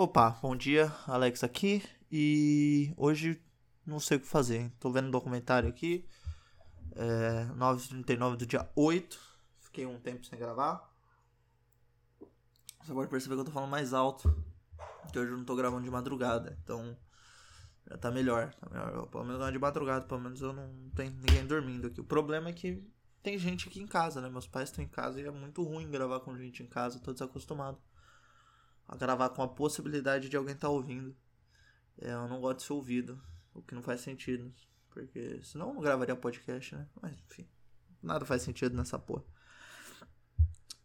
Opa, bom dia, Alex aqui. E hoje não sei o que fazer. Tô vendo um documentário aqui. É, 9h39 do dia 8. Fiquei um tempo sem gravar. Você pode perceber que eu tô falando mais alto. Que hoje eu não tô gravando de madrugada. Então já tá melhor. Tá melhor. Pelo menos não é de madrugada. Pelo menos eu não tenho ninguém dormindo aqui. O problema é que tem gente aqui em casa, né? Meus pais estão em casa e é muito ruim gravar com gente em casa. tô desacostumado a gravar com a possibilidade de alguém estar tá ouvindo. É, eu não gosto de ser ouvido, o que não faz sentido. Porque senão eu não gravaria podcast, né? Mas enfim, nada faz sentido nessa porra.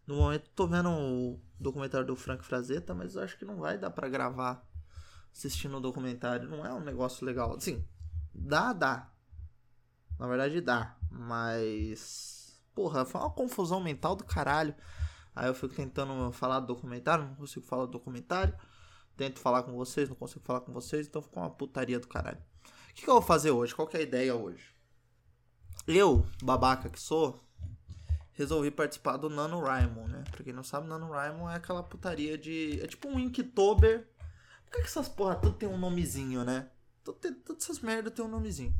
No momento tô vendo o documentário do Frank Frazetta, mas eu acho que não vai dar para gravar assistindo o documentário. Não é um negócio legal. Assim, dá, dá. Na verdade dá, mas. Porra, foi uma confusão mental do caralho. Aí eu fico tentando falar do documentário, não consigo falar do documentário. Tento falar com vocês, não consigo falar com vocês, então ficou uma putaria do caralho. O que, que eu vou fazer hoje? Qual é a ideia hoje? Eu, babaca que sou, resolvi participar do NaNoWriMo, né? Pra quem não sabe, NaNoWriMo é aquela putaria de... É tipo um Inktober. Por que, que essas porra tudo tem um nomezinho, né? Todas essas merda tem um nomezinho.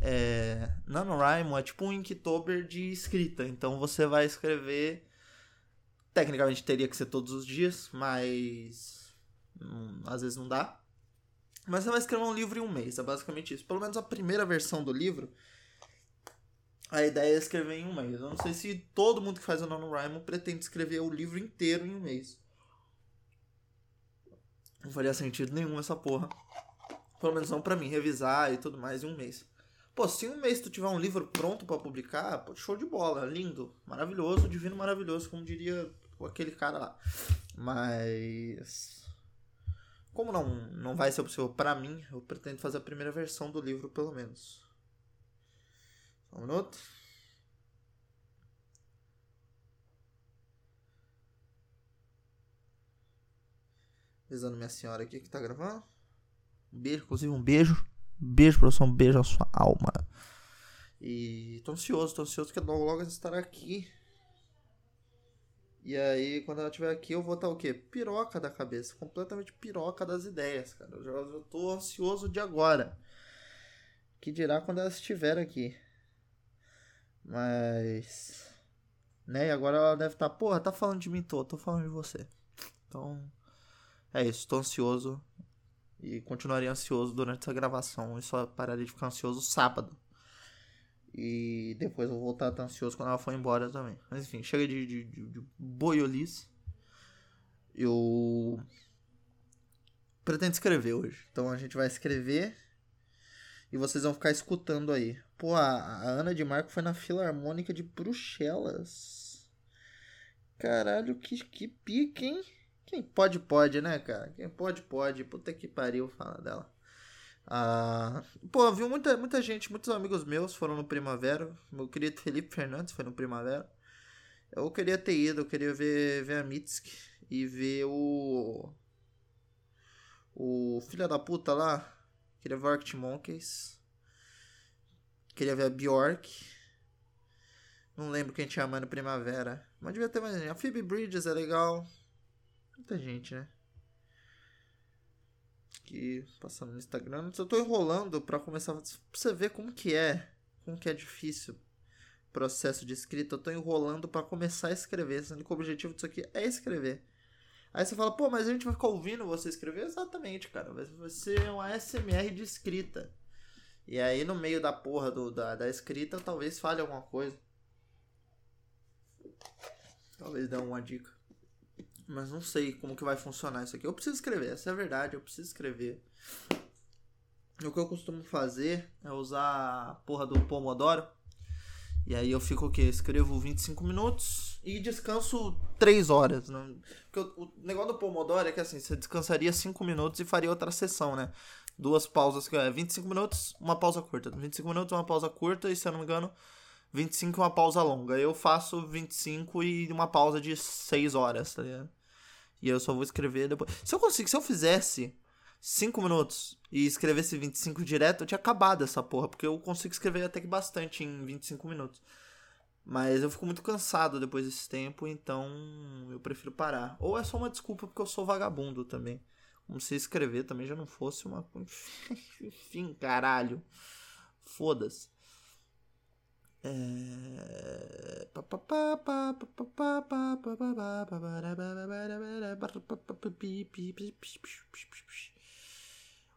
É... NaNoWriMo é tipo um Inktober de escrita. Então você vai escrever Tecnicamente teria que ser todos os dias, mas hum, às vezes não dá. Mas você vai escrever um livro em um mês, é basicamente isso. Pelo menos a primeira versão do livro, a ideia é escrever em um mês. Eu não sei se todo mundo que faz o NaNoWriMo pretende escrever o livro inteiro em um mês. Não faria sentido nenhum essa porra. Pelo menos não pra mim, revisar e tudo mais em um mês. Pô, se em um mês tu tiver um livro pronto para publicar, pô, show de bola, lindo, maravilhoso, divino maravilhoso, como diria aquele cara lá. Mas. Como não, não vai ser possível para mim, eu pretendo fazer a primeira versão do livro, pelo menos. Um minuto. Avisando minha senhora aqui que tá gravando. Um beijo, inclusive um beijo. Um beijo, professor, um beijo à sua alma. E tô ansioso, tô ansioso que logo logo estará aqui e aí, quando ela estiver aqui, eu vou estar o quê? Piroca da cabeça. Completamente piroca das ideias, cara. Eu já eu tô ansioso de agora. Que dirá quando ela estiver aqui. Mas. Né? E agora ela deve estar. Porra, tá falando de mim, tô. Tô falando de você. Então. É isso. Tô ansioso. E continuaria ansioso durante essa gravação. E só pararia de ficar ansioso sábado. E depois eu vou voltar estar ansioso quando ela for embora também. Mas enfim, chega de, de, de, de boiolice. Eu pretendo escrever hoje. Então a gente vai escrever e vocês vão ficar escutando aí. Pô, a, a Ana de Marco foi na Filarmônica de Bruxelas. Caralho, que, que pique, hein? Quem pode, pode, né, cara? Quem pode, pode. Puta que pariu, fala dela. Ah, pô, viu muita, muita gente, muitos amigos meus foram no Primavera. Meu querido Felipe Fernandes foi no Primavera. Eu queria ter ido, eu queria ver, ver a Mitsk e ver o. O filho da puta lá. Queria ver o Arctic Monkeys. Queria ver a Bjork. Não lembro quem tinha mais no Primavera. Mas devia ter mais gente. A Phoebe Bridges é legal. Muita gente, né? Aqui, passando no Instagram. Eu tô enrolando para começar pra você ver como que é, como que é difícil o processo de escrita. Eu tô enrolando para começar a escrever, sendo que o objetivo disso aqui é escrever. Aí você fala, pô, mas a gente vai ficar ouvindo você escrever? Exatamente, cara. Vai ser uma SMR de escrita. E aí no meio da porra do, da, da escrita talvez fale alguma coisa. Talvez dê uma dica. Mas não sei como que vai funcionar isso aqui. Eu preciso escrever, essa é a verdade, eu preciso escrever. O que eu costumo fazer é usar a porra do Pomodoro. E aí eu fico o quê? Escrevo 25 minutos e descanso 3 horas. Né? Porque o, negócio do Pomodoro é que assim, você descansaria 5 minutos e faria outra sessão, né? Duas pausas, que é 25 minutos, uma pausa curta. 25 minutos, uma pausa curta e se eu não me engano, 25 e uma pausa longa. Eu faço 25 e uma pausa de 6 horas, tá ligado? E eu só vou escrever depois. Se eu conseguisse, se eu fizesse 5 minutos e escrevesse 25 direto, eu tinha acabado essa porra. Porque eu consigo escrever até que bastante em 25 minutos. Mas eu fico muito cansado depois desse tempo, então eu prefiro parar. Ou é só uma desculpa porque eu sou vagabundo também. Como se escrever também já não fosse uma. Enfim, caralho. Foda-se. É...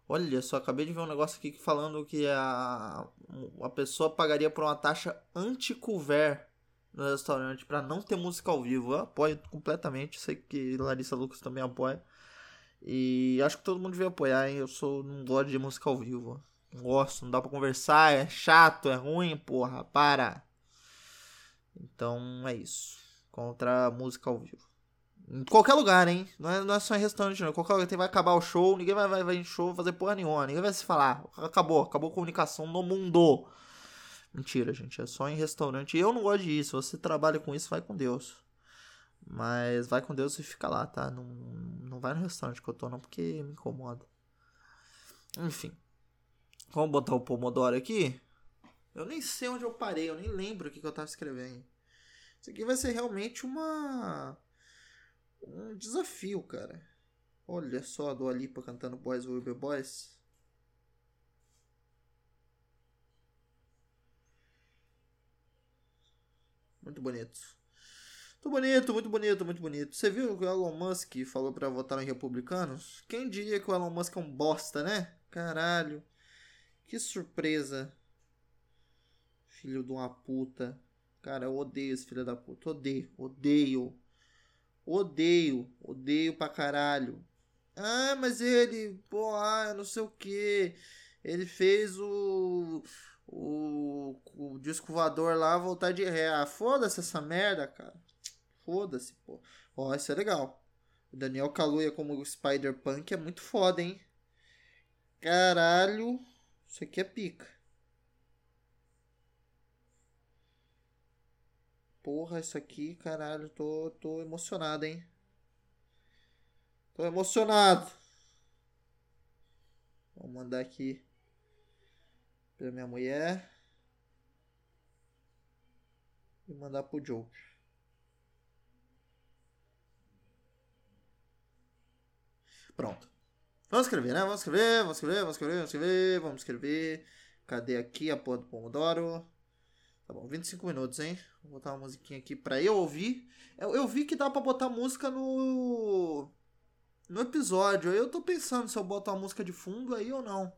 Olha só, acabei de ver um negócio aqui falando que a, a pessoa pagaria por uma taxa anti-couvert no restaurante para não ter música ao vivo. Eu apoio completamente. Sei que Larissa Lucas também apoia. E acho que todo mundo devia apoiar, hein? Eu sou, não gosto de música ao vivo. Não gosto, não dá pra conversar, é chato, é ruim, porra, para. Então é isso. Contra a música ao vivo. Em qualquer lugar, hein? Não é, não é só em restaurante, não. Qualquer lugar vai acabar o show, ninguém vai, vai, vai em show fazer porra nenhuma. Ninguém vai se falar. Acabou, acabou a comunicação no mundo. Mentira, gente. É só em restaurante. Eu não gosto. Se você trabalha com isso, vai com Deus. Mas vai com Deus e fica lá, tá? Não, não vai no restaurante que eu tô, não, porque me incomoda. Enfim. Vamos botar o Pomodoro aqui? Eu nem sei onde eu parei, eu nem lembro o que, que eu tava escrevendo. Isso aqui vai ser realmente uma um desafio, cara. Olha só a Dua Lipa cantando Boys Will Be Boys. Muito bonito. Muito bonito, muito bonito, muito bonito. Você viu que o Elon Musk falou para votar em republicanos? Quem diria que o Elon Musk é um bosta, né? Caralho. Que surpresa. Filho de uma puta. Cara, eu odeio esse filho da puta. Odeio, odeio. Odeio, odeio pra caralho. Ah, mas ele, pô, ah, não sei o que. Ele fez o, o, o disco voador lá voltar de ré. Ah, foda-se essa merda, cara. Foda-se, pô. Ó, isso é legal. O Daniel Kaluuya como Spider-Punk é muito foda, hein? Caralho. Isso aqui é pica. Porra, isso aqui, caralho, tô, tô emocionado, hein? Tô emocionado. Vou mandar aqui pra minha mulher. E mandar pro Joker. Pronto. Vamos escrever, né? Vamos escrever, vamos escrever, vamos escrever, vamos escrever, vamos escrever. Cadê aqui a porra do Pomodoro? Tá bom, 25 minutos, hein? Vou botar uma musiquinha aqui pra eu ouvir. Eu, eu vi que dá pra botar música no. No episódio. Eu tô pensando se eu boto uma música de fundo aí ou não.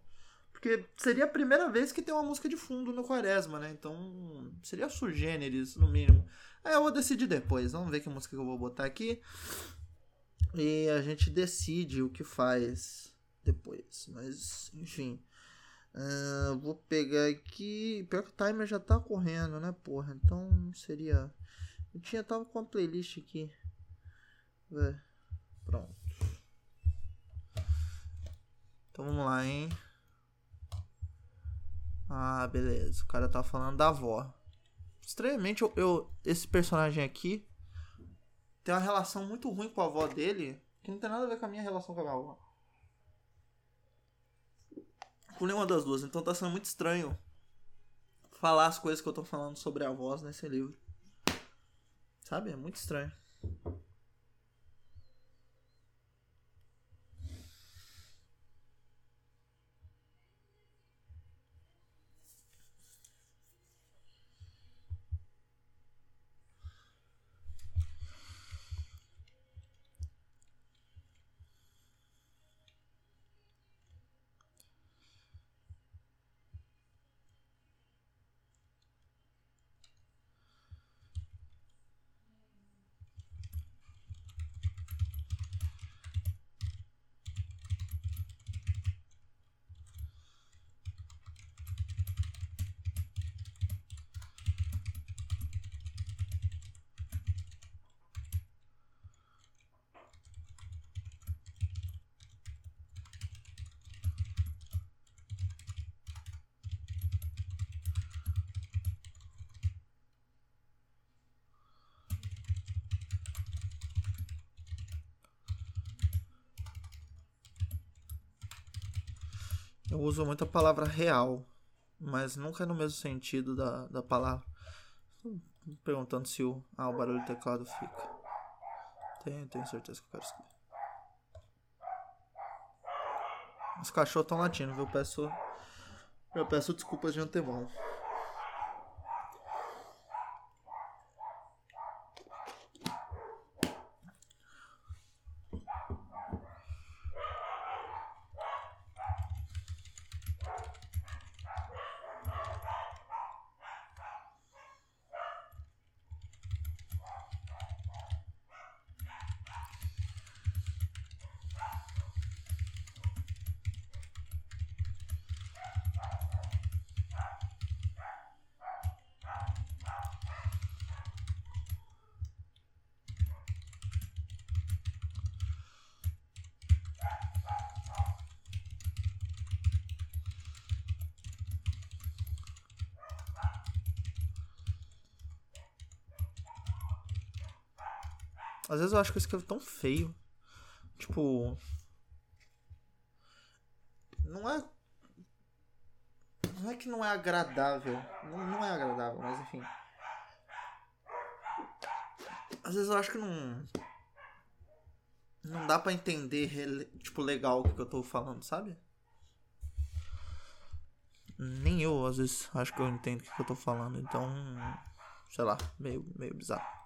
Porque seria a primeira vez que tem uma música de fundo no Quaresma, né? Então seria sugêneres, no mínimo. Aí eu vou decidir depois. Vamos ver que música que eu vou botar aqui. E a gente decide o que faz depois. Mas, enfim. Uh, vou pegar aqui. Pior que o timer já tá correndo, né, porra? Então seria. Eu tinha tava com a playlist aqui. Pronto. Então vamos lá, hein? Ah, beleza. O cara tá falando da avó. Estranhamente, eu, eu, esse personagem aqui tem uma relação muito ruim com a avó dele, que não tem nada a ver com a minha relação com a minha avó com nenhuma das duas. Então tá sendo muito estranho falar as coisas que eu tô falando sobre a voz nesse livro. Sabe? É muito estranho. Eu uso muito a palavra real, mas nunca no mesmo sentido da, da palavra. Perguntando se o, ah, o barulho do teclado fica. Tenho, tenho certeza que eu quero escrever. Os cachorros estão latindo, viu? Eu peço, eu peço desculpas de antemão. Às vezes eu acho que eu escrevo tão feio. Tipo. Não é. Não é que não é agradável. Não, não é agradável, mas enfim. Às vezes eu acho que não. Não dá pra entender, tipo, legal o que eu tô falando, sabe? Nem eu, às vezes, acho que eu entendo o que eu tô falando. Então. Sei lá, meio, meio bizarro.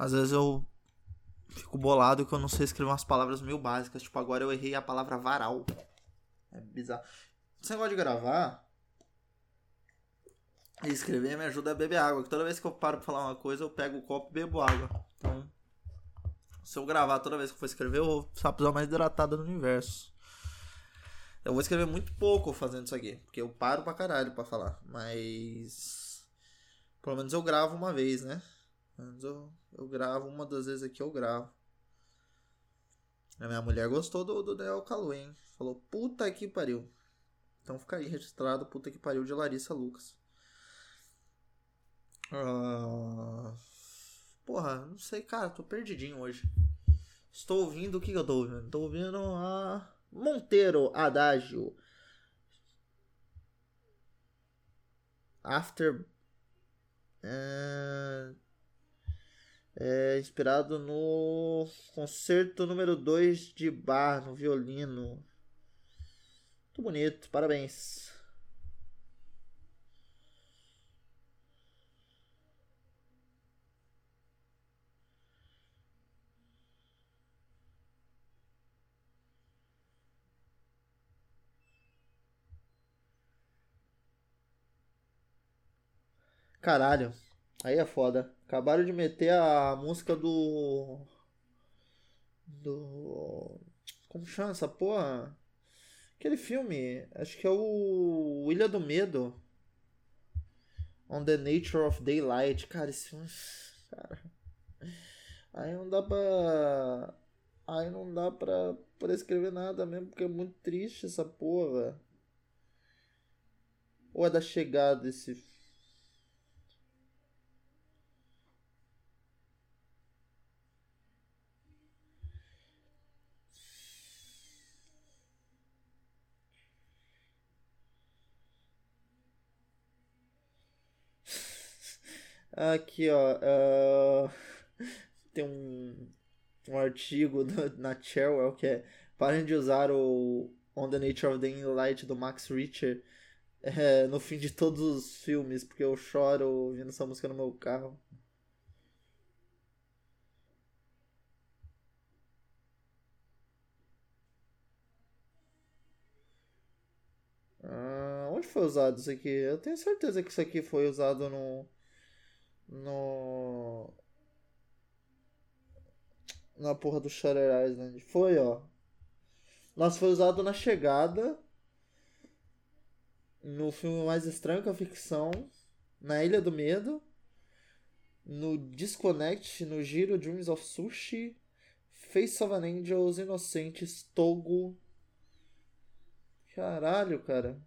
Às vezes eu fico bolado que eu não sei escrever umas palavras meio básicas. Tipo, agora eu errei a palavra varal. É bizarro. Esse negócio de gravar e escrever me ajuda a beber água. Toda vez que eu paro pra falar uma coisa, eu pego o copo e bebo água. Então, se eu gravar toda vez que eu for escrever, eu vou ser a pessoa mais hidratada do universo. Eu vou escrever muito pouco fazendo isso aqui. Porque eu paro pra caralho pra falar. Mas. Pelo menos eu gravo uma vez, né? Mas eu, eu gravo, uma das vezes aqui eu gravo. A minha mulher gostou do, do Del Calu, hein? Falou, puta que pariu. Então fica aí registrado, puta que pariu, de Larissa Lucas. Uh... Porra, não sei, cara, tô perdidinho hoje. Estou ouvindo, o que, que eu tô ouvindo? Tô ouvindo a Monteiro Adágio. After. Uh é, inspirado no concerto número 2 de Bar no violino. Muito bonito, parabéns. Caralho, aí é foda. Acabaram de meter a música do. Do. Como chama essa porra? Aquele filme. Acho que é o. Ilha do Medo. On the Nature of Daylight. Cara, esse filme. Cara. Aí não dá pra. Aí não dá pra, pra escrever nada mesmo, porque é muito triste essa porra. Ou é da chegada desse Aqui, ó. Uh, tem um, um artigo do, na Cherwell que é parem de usar o On the Nature of the Light do Max Richter é, no fim de todos os filmes, porque eu choro ouvindo essa música no meu carro. Ah, onde foi usado isso aqui? Eu tenho certeza que isso aqui foi usado no. No. Na porra do Shutter Island. Foi, ó. Nossa, foi usado na chegada. No filme mais estranho que a ficção. Na Ilha do Medo. No Disconnect. No Giro Dreams of Sushi. Face of an Angel. Os Inocentes. Togo. Caralho, cara.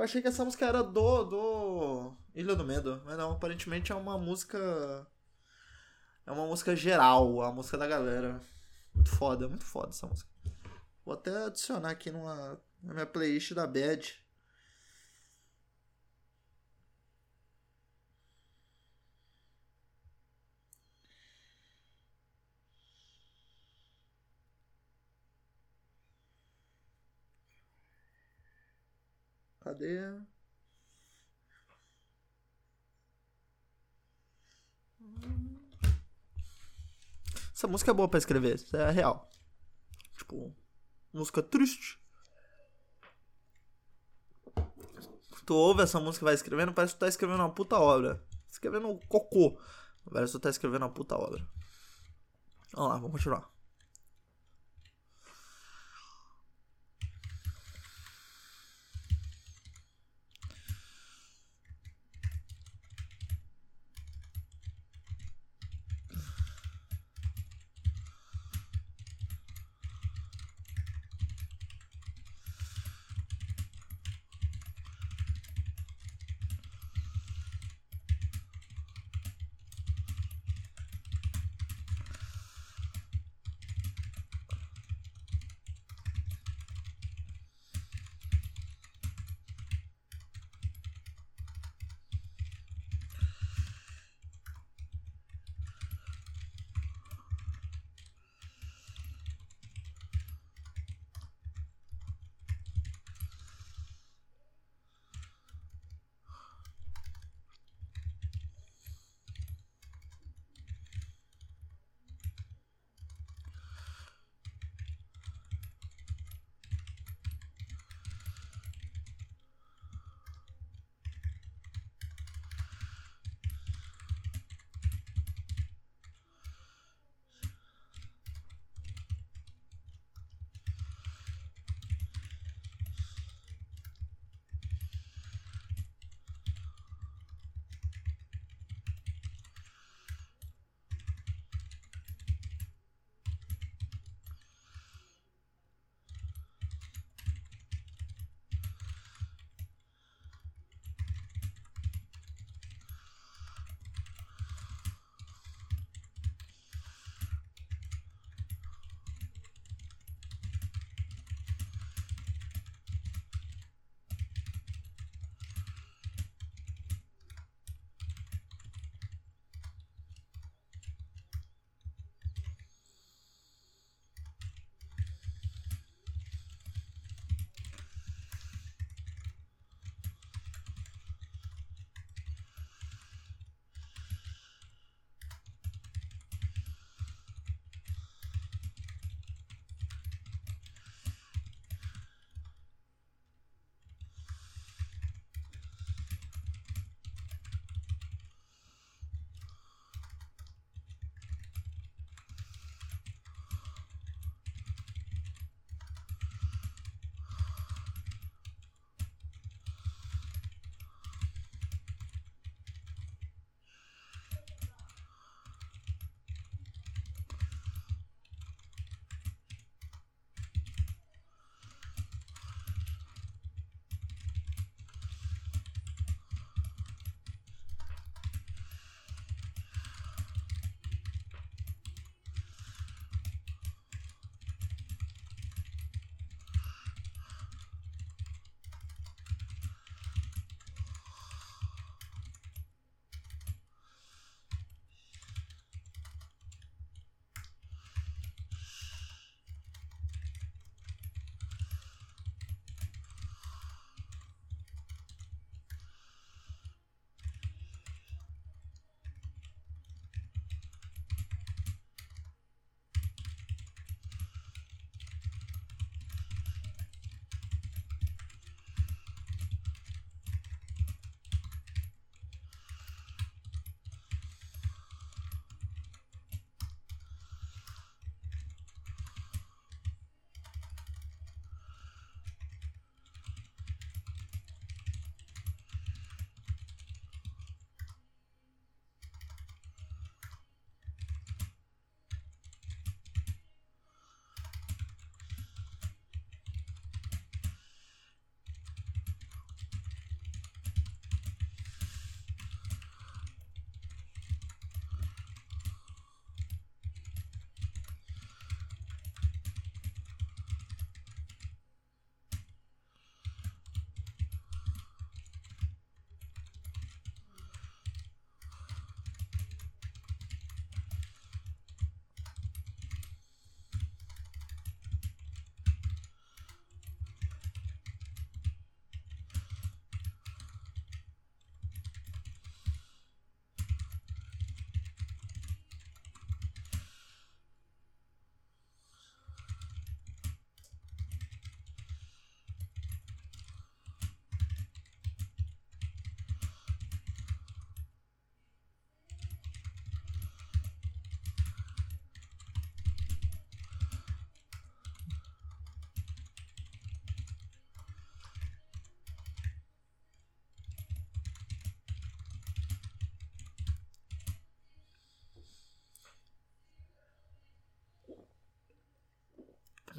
Eu achei que essa música era do, do Ilha do Medo, mas não, aparentemente é uma música. É uma música geral, a música da galera. Muito foda, muito foda essa música. Vou até adicionar aqui numa, na minha playlist da Bad. Cadê? Essa música é boa pra escrever, isso é real. Tipo, música triste. Tu ouve essa música e vai escrevendo, parece que tu tá escrevendo uma puta obra. Escrevendo cocô. Parece que tu tá escrevendo uma puta obra. Vamos lá, vamos continuar.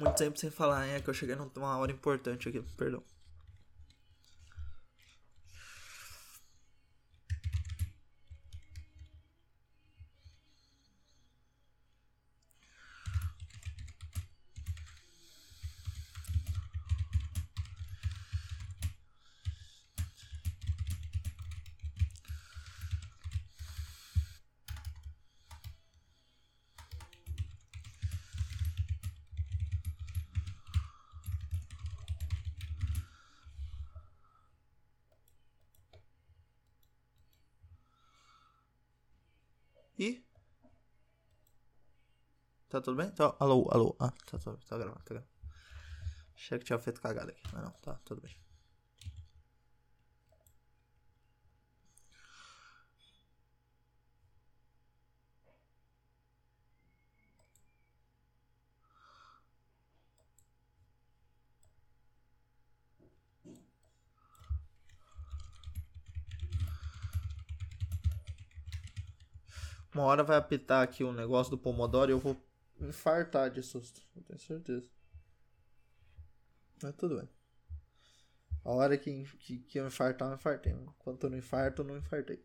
Muito tempo sem falar? É que eu cheguei numa hora importante aqui, perdão. E. Tá tudo bem? Tá, alô, alô. Ah, tá, tá, tá gravando, tá gravando. Achei que tinha feito cagada aqui. Mas não, tá, tudo bem. Uma hora vai apitar aqui o negócio do Pomodoro e eu vou infartar de susto. Eu tenho certeza. Mas tudo bem. A hora que, que, que eu infartar, eu infartei. Enquanto eu não infarto, eu não infartei.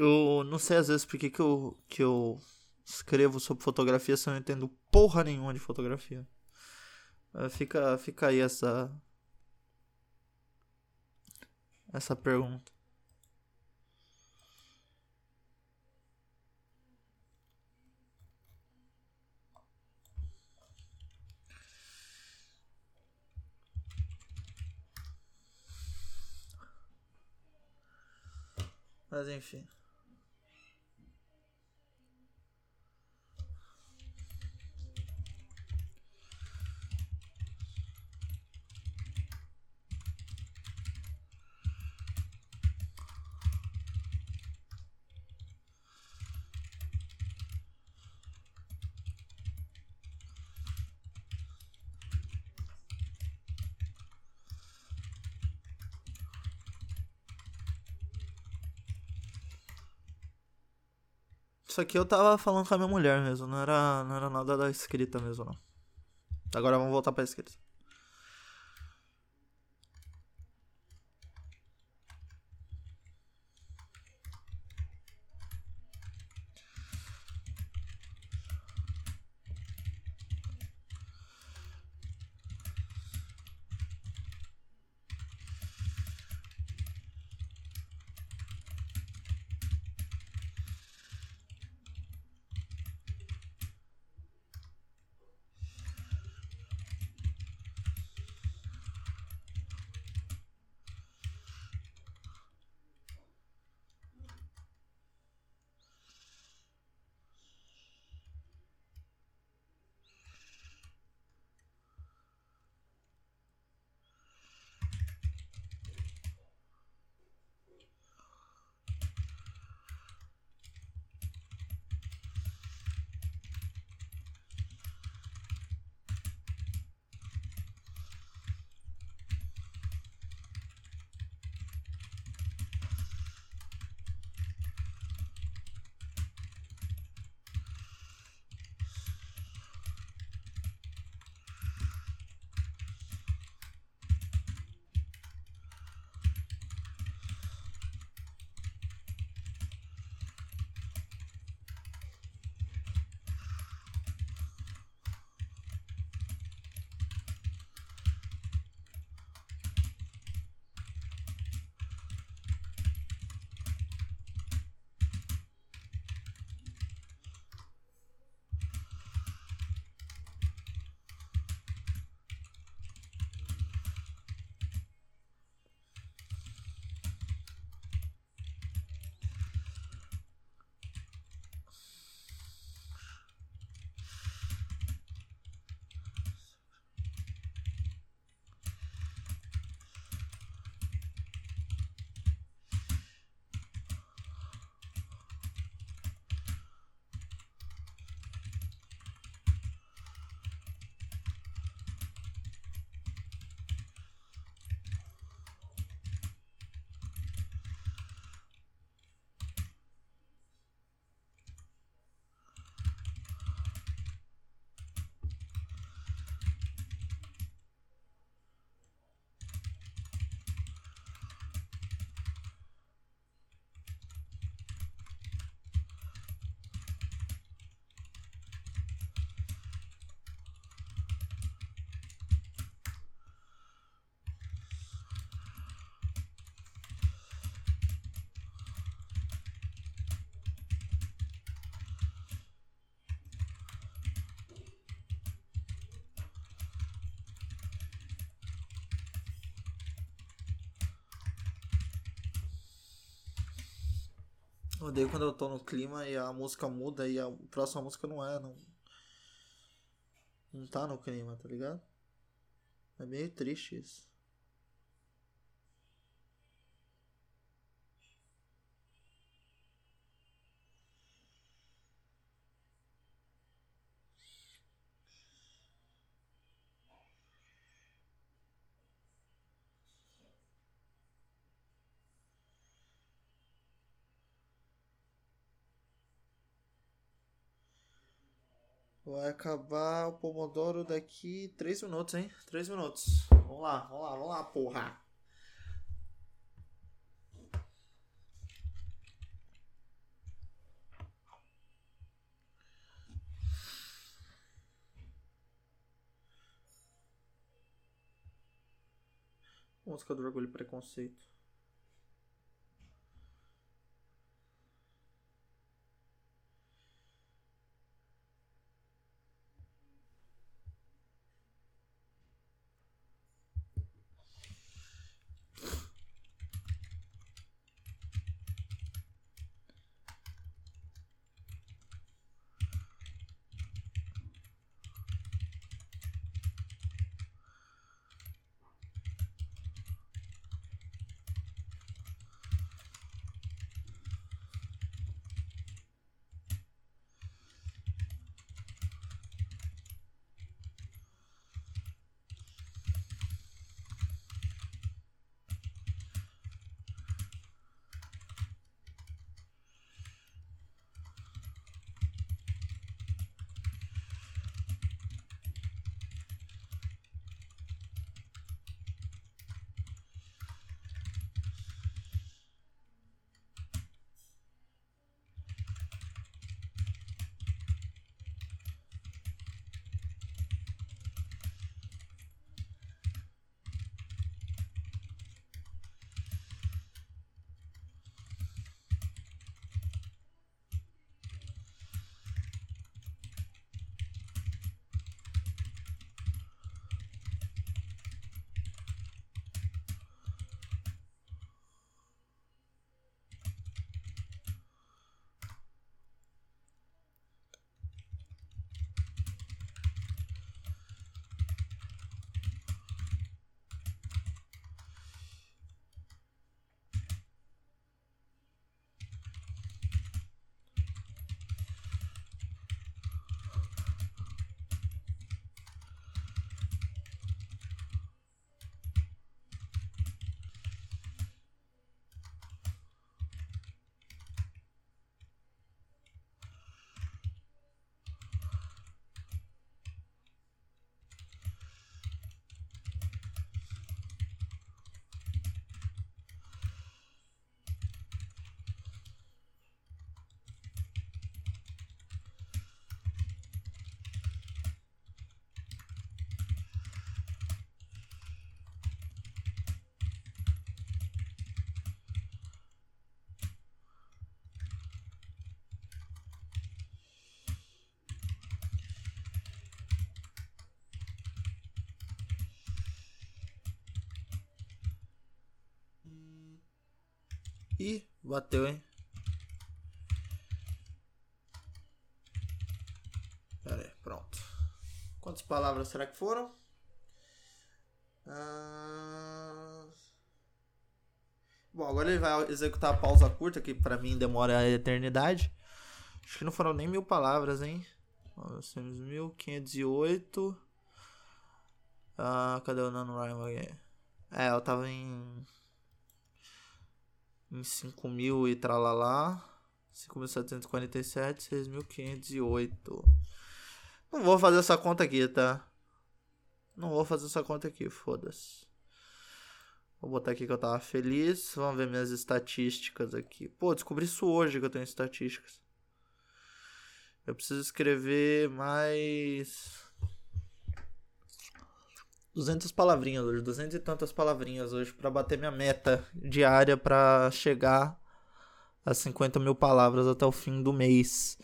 Eu não sei às vezes porque que eu, que eu escrevo sobre fotografia se eu não entendo porra nenhuma de fotografia. É, fica, fica aí essa. Essa pergunta. Mas enfim. Isso aqui eu tava falando com a minha mulher mesmo, não era, não era nada da escrita mesmo, não. Agora vamos voltar pra escrita. Odeio quando eu tô no clima e a música muda e a próxima música não é, não. Não tá no clima, tá ligado? É meio triste isso. Vai acabar o Pomodoro daqui 3 minutos, hein? 3 minutos. Vamos lá, vamos lá, vamos lá, porra. Música do Orgulho e Preconceito. Ih, bateu, hein? Pera aí, pronto. Quantas palavras será que foram? Ah... Bom, agora ele vai executar a pausa curta, que pra mim demora a eternidade. Acho que não foram nem mil palavras, hein? Nós temos 1508. Ah, cadê o NaNoWriMo aqui? É, eu tava em em 5 mil e tralalá. 5.747, 6.508. Não vou fazer essa conta aqui, tá? Não vou fazer essa conta aqui, foda-se. Vou botar aqui que eu tava feliz. Vamos ver minhas estatísticas aqui. Pô, descobri isso hoje que eu tenho estatísticas. Eu preciso escrever mais 200 palavrinhas hoje, 200 e tantas palavrinhas hoje para bater minha meta diária para chegar a 50 mil palavras até o fim do mês.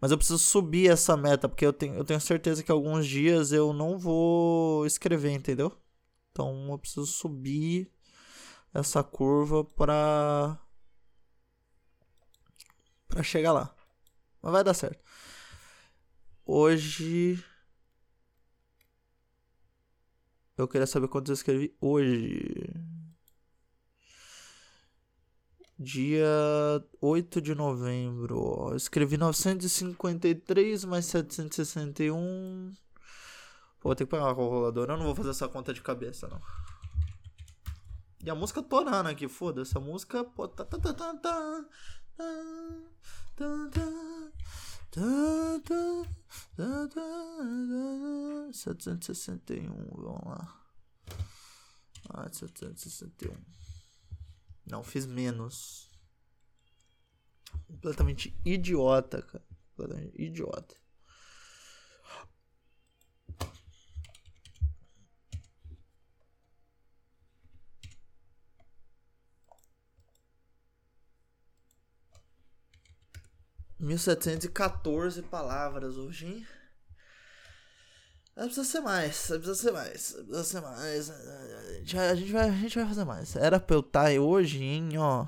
Mas eu preciso subir essa meta, porque eu tenho, eu tenho certeza que alguns dias eu não vou escrever, entendeu? Então eu preciso subir essa curva para Pra chegar lá. Mas vai dar certo. Hoje. Eu queria saber quantos eu escrevi hoje. Dia 8 de novembro. Eu escrevi 953 mais 761. Pô, vou ter que pegar uma calculadora. Eu não vou fazer essa conta de cabeça, não. E a música torando aqui, foda-se. A música. Pô, tá, tá, tá, tá, tá, tá, tá, tá, 761, vamos lá. Ah, 761. Não, fiz menos. Completamente idiota, cara. Completamente idiota. Mil setecentos e quatorze palavras hoje, hein? Precisa ser mais, precisa ser mais, precisa ser mais. A gente, vai, a gente, vai, a gente vai fazer mais. Era pra eu estar tá hoje em, ó.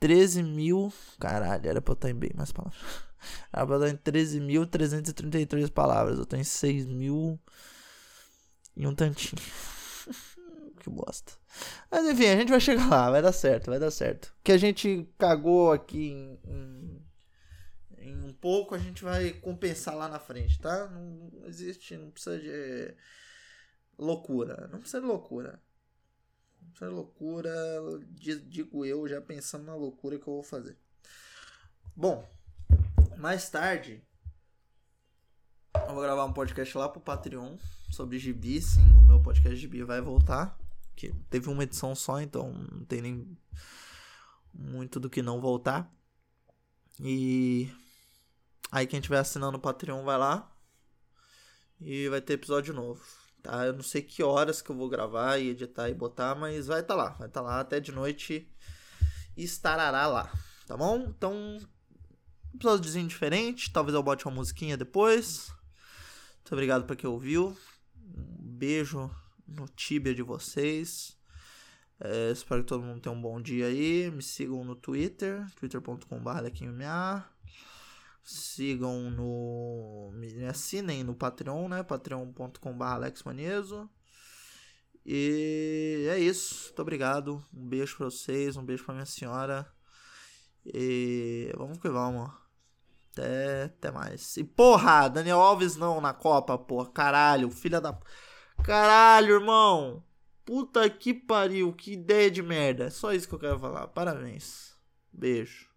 13 mil. Caralho, era pra eu estar tá em bem mais palavras. Era pra eu estar tá em 13.333 palavras. Eu tô em 6 mil. E um tantinho. que bosta. Mas enfim, a gente vai chegar lá, vai dar certo, vai dar certo. Que a gente cagou aqui em, em em um pouco a gente vai compensar lá na frente, tá? Não, não existe, não precisa de loucura. Não precisa de loucura. Não precisa de loucura, digo eu, já pensando na loucura que eu vou fazer. Bom, mais tarde eu vou gravar um podcast lá pro Patreon sobre gibi, sim. O meu podcast gibi vai voltar. Que teve uma edição só, então não tem nem muito do que não voltar. E Aí quem estiver assinando o Patreon vai lá e vai ter episódio novo. Tá? Eu não sei que horas que eu vou gravar e editar e botar, mas vai estar tá lá. Vai estar tá lá até de noite estará lá. Tá bom? Então, episódiozinho diferente. Talvez eu bote uma musiquinha depois. Muito obrigado para quem ouviu. Um beijo no tibia de vocês. É, espero que todo mundo tenha um bom dia aí. Me sigam no Twitter, twitter.com.br Sigam no. Me assinem no Patreon, né? patreon.com.br alexmaneso. E é isso. Muito obrigado. Um beijo pra vocês, um beijo pra minha senhora. E vamos que vamos. Até, até mais. E porra, Daniel Alves não na Copa, porra. Caralho, filha da. Caralho, irmão. Puta que pariu, que ideia de merda. É só isso que eu quero falar. Parabéns. Beijo.